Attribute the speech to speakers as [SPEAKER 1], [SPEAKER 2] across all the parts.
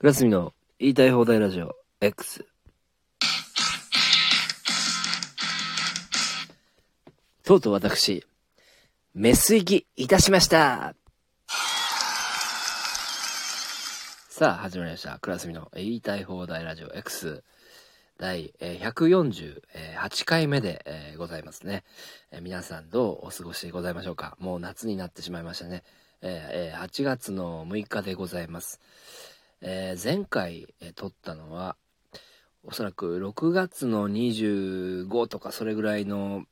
[SPEAKER 1] 倉住の言いたい放題ラジオ X。とうとう私、メス行きいたしましたさあ、始まりました。倉住の言いたい放題ラジオ X。第148回目で、ございますね、皆さんどうお過ごしでございましょうかもう夏になってしまいましたね。8月の6日でございます。え前回、え撮ったのは、おそらく6月の25とかそれぐらいの、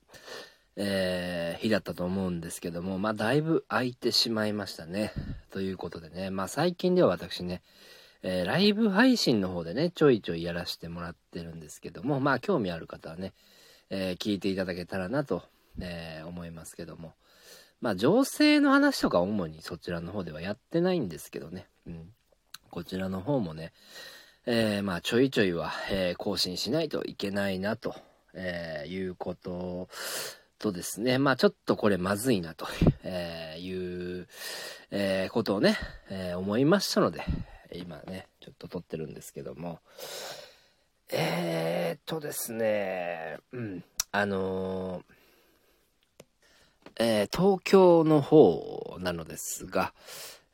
[SPEAKER 1] えー、日だったと思うんですけども、まあ、だいぶ空いてしまいましたね。ということでね、まあ、最近では私ね、えー、ライブ配信の方でね、ちょいちょいやらせてもらってるんですけども、まあ、興味ある方はね、えー、聞いていただけたらなと、え思いますけども。まあ、情勢の話とか主にそちらの方ではやってないんですけどね。うん。こちらの方もね、えー、まあ、ちょいちょいは、えー、更新しないといけないなと、えー、いうこととですね、まあ、ちょっとこれまずいなと、えいう、えことをね、え思いましたので、今ね、ちょっと撮ってるんですけども、えー、っとですね、うん、あのーえー、東京の方なのですが、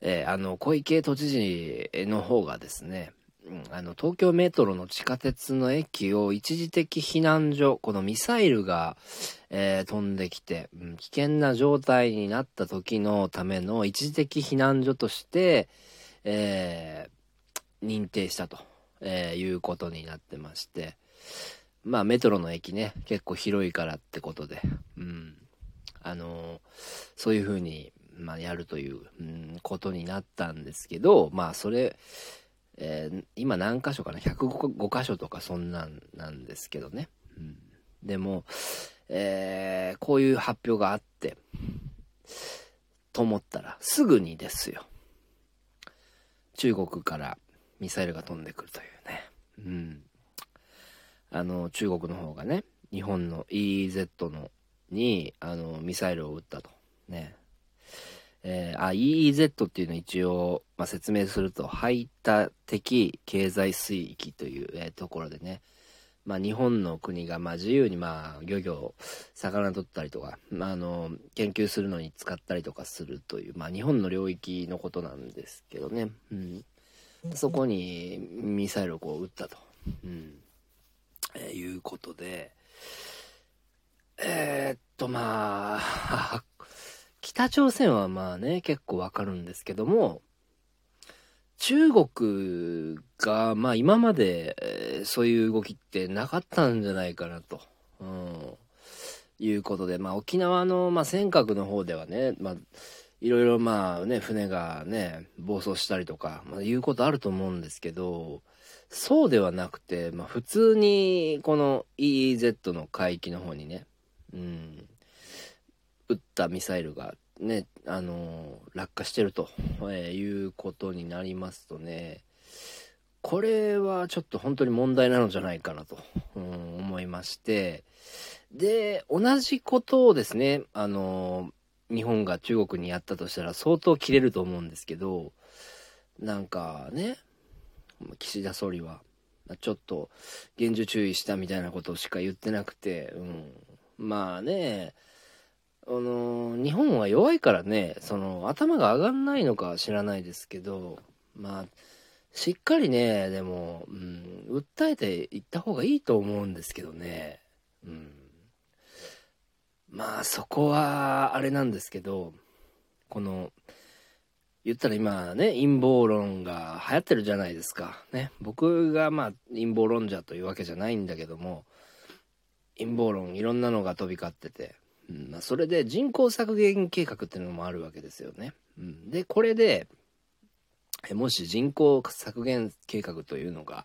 [SPEAKER 1] えー、あの、小池都知事の方がですね、うん、あの、東京メトロの地下鉄の駅を一時的避難所、このミサイルが、えー、飛んできて、うん、危険な状態になった時のための一時的避難所として、え認定したと、えいうことになってまして、まあ、メトロの駅ね、結構広いからってことで、うん。あのそういう風に、まあ、やるという、うん、ことになったんですけど、まあ、それ、えー、今何箇所かな ?105 箇所とかそんなんなんですけどね。うん、でも、えー、こういう発表があって、と思ったら、すぐにですよ。中国からミサイルが飛んでくるというね。うん。あの、中国の方がね、日本の EEZ のに、あの、ミサイルを撃ったと。ね。えー、あ、EEZ っていうのを一応、まあ、説明すると、排他的経済水域という、えー、ところでね、まあ、日本の国が、まあ、自由に、まあ、漁業、魚取ったりとか、まあ、あの、研究するのに使ったりとかするという、まあ、日本の領域のことなんですけどね。うん。そこにミサイルをこう撃ったと。うん。えー、いうことで、えー、っと、まあ、北朝鮮はまあね、結構わかるんですけども、中国が、まあ今まで、そういう動きってなかったんじゃないかなと、うん、いうことで、まあ沖縄の、まあ尖閣の方ではね、まあ、いろいろまあね、船がね、暴走したりとか、まあいうことあると思うんですけど、そうではなくて、まあ普通にこの EEZ の海域の方にね、うん、撃ったミサイルがね、あのー、落下してると、えー、いうことになりますとね、これはちょっと本当に問題なのじゃないかなと、うん、思いまして、で、同じことをですね、あのー、日本が中国にやったとしたら相当切れると思うんですけど、なんかね、岸田総理は、ちょっと厳重注意したみたいなことしか言ってなくて、うん、まあね、あの、日本は弱いからね、その、頭が上がんないのか知らないですけど、まあ、しっかりね、でも、うん、訴えていった方がいいと思うんですけどね。うん。まあ、そこは、あれなんですけど、この、言ったら今ね、陰謀論が流行ってるじゃないですか。ね。僕がまあ、陰謀論者というわけじゃないんだけども、陰謀論いろんなのが飛び交ってて、うんまあ、それで人口削減計画っていうのもあるわけですよね。うん、でこれでもし人口削減計画というのが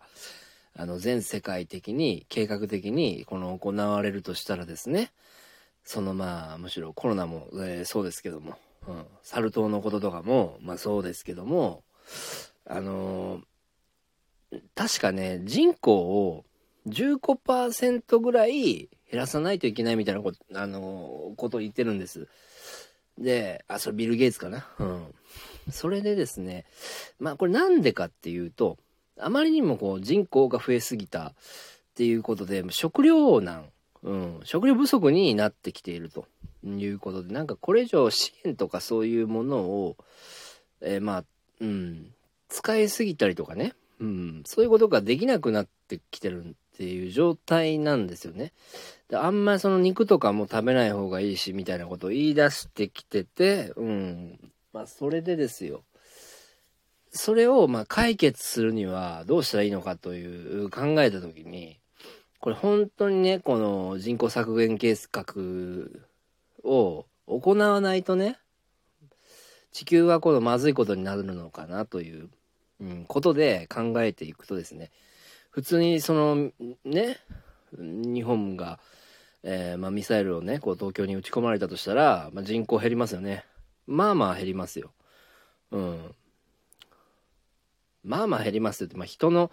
[SPEAKER 1] あの全世界的に計画的にこの行われるとしたらですねそのまあむしろコロナも、えー、そうですけども、うん、サル痘のこととかもまあそうですけどもあのー、確かね人口を15%ぐらい減らさないといけないみたいなこと、あのー、ことを言ってるんです。で、あ、それビル・ゲイツかな？うん。それでですね、まあこれなんでかっていうと、あまりにもこう人口が増えすぎたっていうことで、食糧難、うん、食料不足になってきているということで、なんかこれ以上支援とかそういうものを、えー、まあ、うん、使いすぎたりとかね、うん、そういうことができなくなってきてるっていう状態なんですよね。であんまりその肉とかも食べない方がいいし、みたいなことを言い出してきてて、うん、まあそれでですよ。それをまあ解決するにはどうしたらいいのかという考えた時に、これ本当にね、この人口削減計画を行わないとね、地球はこのまずいことになるのかなという、うん、ことで考えていくとですね、普通にそのね、日本が、えー、まあ、ミサイルをね、こう東京に撃ち込まれたとしたら、まあ、人口減りますよね。まあまあ減りますよ。うん。まあまあ減りますよって、まあ、人の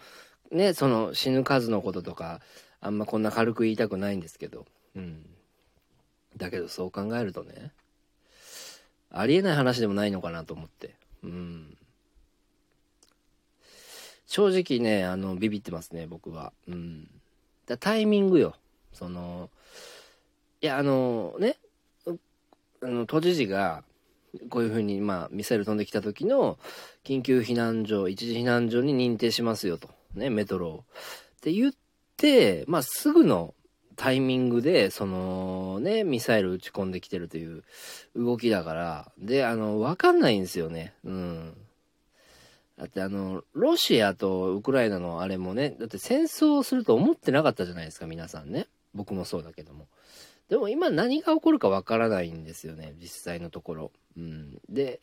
[SPEAKER 1] ね、その死ぬ数のこととか、あんまこんな軽く言いたくないんですけど、うん。だけどそう考えるとね、ありえない話でもないのかなと思って、うん。正直ね、あの、ビビってますね、僕は。うん。だタイミングよ。その、いや、あの、ね、あの、都知事が、こういうふうに、まあ、ミサイル飛んできた時の緊急避難所、一時避難所に認定しますよと。ね、メトロを。って言って、まあ、すぐのタイミングで、その、ね、ミサイル撃ち込んできてるという動きだから、で、あの、わかんないんですよね。うん。だってあの、ロシアとウクライナのあれもね、だって戦争をすると思ってなかったじゃないですか、皆さんね。僕もそうだけども。でも今何が起こるかわからないんですよね、実際のところ。うん。で、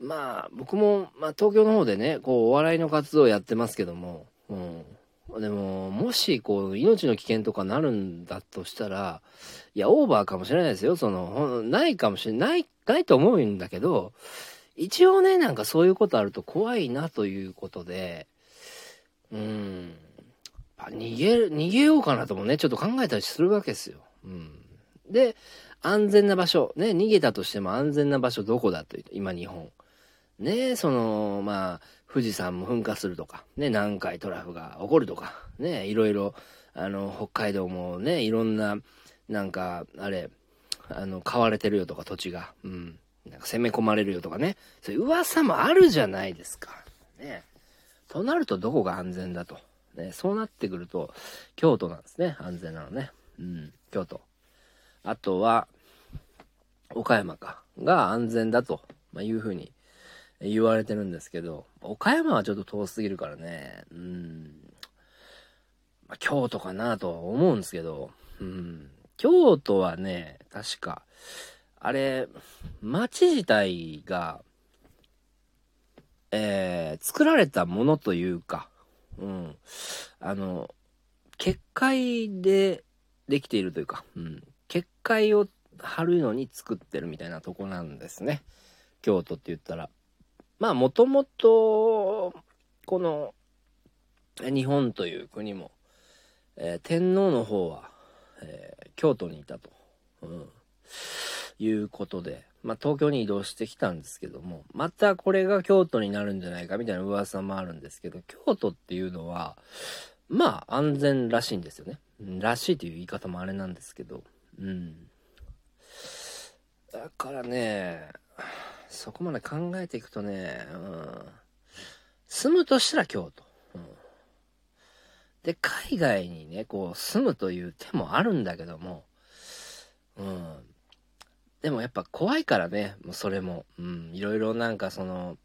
[SPEAKER 1] まあ、僕も、まあ、東京の方でね、こう、お笑いの活動をやってますけども、うん。でも、もし、こう、命の危険とかなるんだとしたら、いや、オーバーかもしれないですよ。その、ないかもしれない、ないと思うんだけど、一応ね、なんかそういうことあると怖いなということで、うん。逃げる、逃げようかなともね、ちょっと考えたりするわけですよ。うん。で、安全な場所、ね、逃げたとしても安全な場所どこだというと、今日本。ね、その、まあ、富士山も噴火するとか、ね、南海トラフが起こるとか、ね、いろいろ、あの、北海道もね、いろんな、なんか、あれ、あの、買われてるよとか、土地が。うん。なんか攻め込まれるよとかね。そういう噂もあるじゃないですか。ね。となるとどこが安全だと。ね、そうなってくると、京都なんですね。安全なのね。うん、京都。あとは、岡山か。が安全だと、まあ、いうふうに言われてるんですけど、岡山はちょっと遠すぎるからね。うん。まあ、京都かなとは思うんですけど、うん。京都はね、確か、あれ、町自体が、えー、作られたものというか、うん。あの、結界でできているというか、うん。結界を貼るのに作ってるみたいなとこなんですね。京都って言ったら。まあ、もともと、この、日本という国も、えー、天皇の方は、えー、京都にいたと、うん、いうことで、まあ、東京に移動してきたんですけども、またこれが京都になるんじゃないかみたいな噂もあるんですけど、京都っていうのは、まあ安全らしいんですよね。らしいという言い方もあれなんですけど、うん。だからね、そこまで考えていくとね、うん、住むとしたら京都。うん、で、海外にね、こう住むという手もあるんだけども、うん。でもやっぱ怖いからね、もうそれも。うん。いろいろなんかその、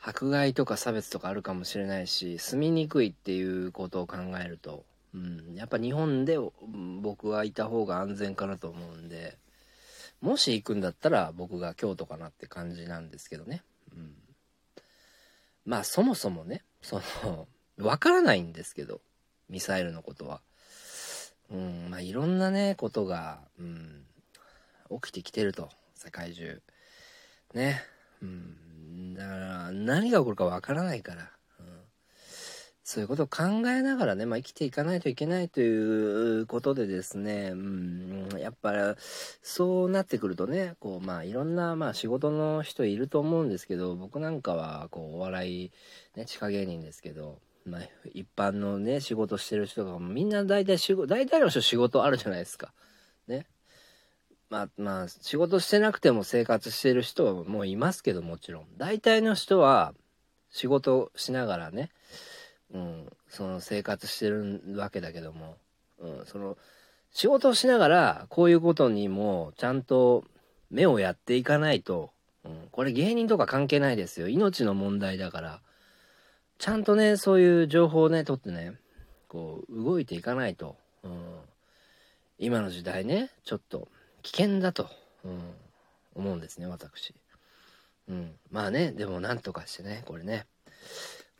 [SPEAKER 1] 迫害とか差別とかあるかもしれないし、住みにくいっていうことを考えると、うん。やっぱ日本で僕はいた方が安全かなと思うんで、もし行くんだったら僕が京都かなって感じなんですけどね。うん。まあそもそもね、その、わからないんですけど、ミサイルのことは。うん、まあいろんなね、ことが、うん、起きてきてると、世界中。ね。うん。だから、何が起こるかわからないから。そういうことを考えながらね、まあ、生きていかないといけないということでですね、うん、やっぱそうなってくるとね、こう、まあ、いろんな、まあ、仕事の人いると思うんですけど、僕なんかは、こう、お笑い、ね、地下芸人ですけど、まあ、一般のね、仕事してる人とかもみんな大体仕事、大体の人仕事あるじゃないですか。ね。まあまあ、仕事してなくても生活してる人もいますけどもちろん。大体の人は仕事しながらね、うん、その生活してるわけだけども、うん、その、仕事をしながらこういうことにもちゃんと目をやっていかないと、うん、これ芸人とか関係ないですよ。命の問題だから。ちゃんとね、そういう情報をね、取ってね、こう、動いていかないと、うん、今の時代ね、ちょっと危険だと、うん、思うんですね、私。うん、まあね、でもなんとかしてね、これね、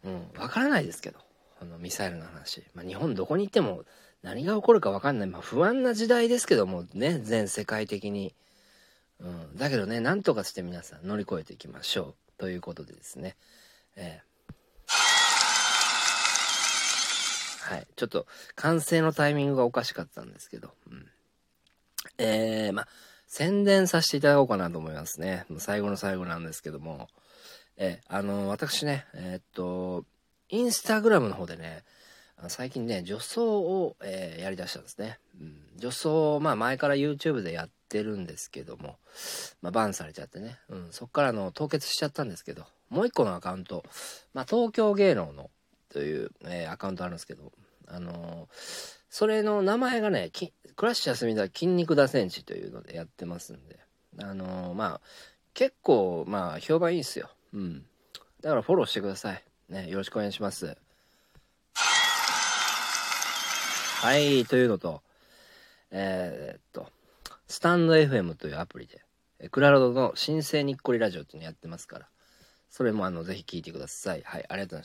[SPEAKER 1] うん、わからないですけど、あの、ミサイルの話。まあ、日本どこに行っても何が起こるかわかんない。まあ、不安な時代ですけども、ね、全世界的に。うん、だけどね、なんとかして皆さん乗り越えていきましょう。ということでですね、えーはい。ちょっと、完成のタイミングがおかしかったんですけど、うん。えー、ま宣伝させていただこうかなと思いますね。もう最後の最後なんですけども、えー、あの、私ね、えー、っと、インスタグラムの方でね、最近ね、女装を、えー、やりだしたんですね。うん、女装、まあ前から YouTube でやってるんですけども、まあバンされちゃってね、うん、そっからの凍結しちゃったんですけど、もう一個のアカウント、まあ東京芸能のという、えー、アカウントあるんですけど、あのー、それの名前がね、クラッシャー隅田筋肉打戦士というのでやってますんで、あのー、まあ、結構、まあ、評判いいっすよ。うん。だからフォローしてください。ね、よろしくお願いします。はい、というのと、えー、っと、スタンド FM というアプリで、クラロドの新生にっこりラジオっていうのやってますから、それもあの、ぜひ聞いてください。はい、ありがとうございました。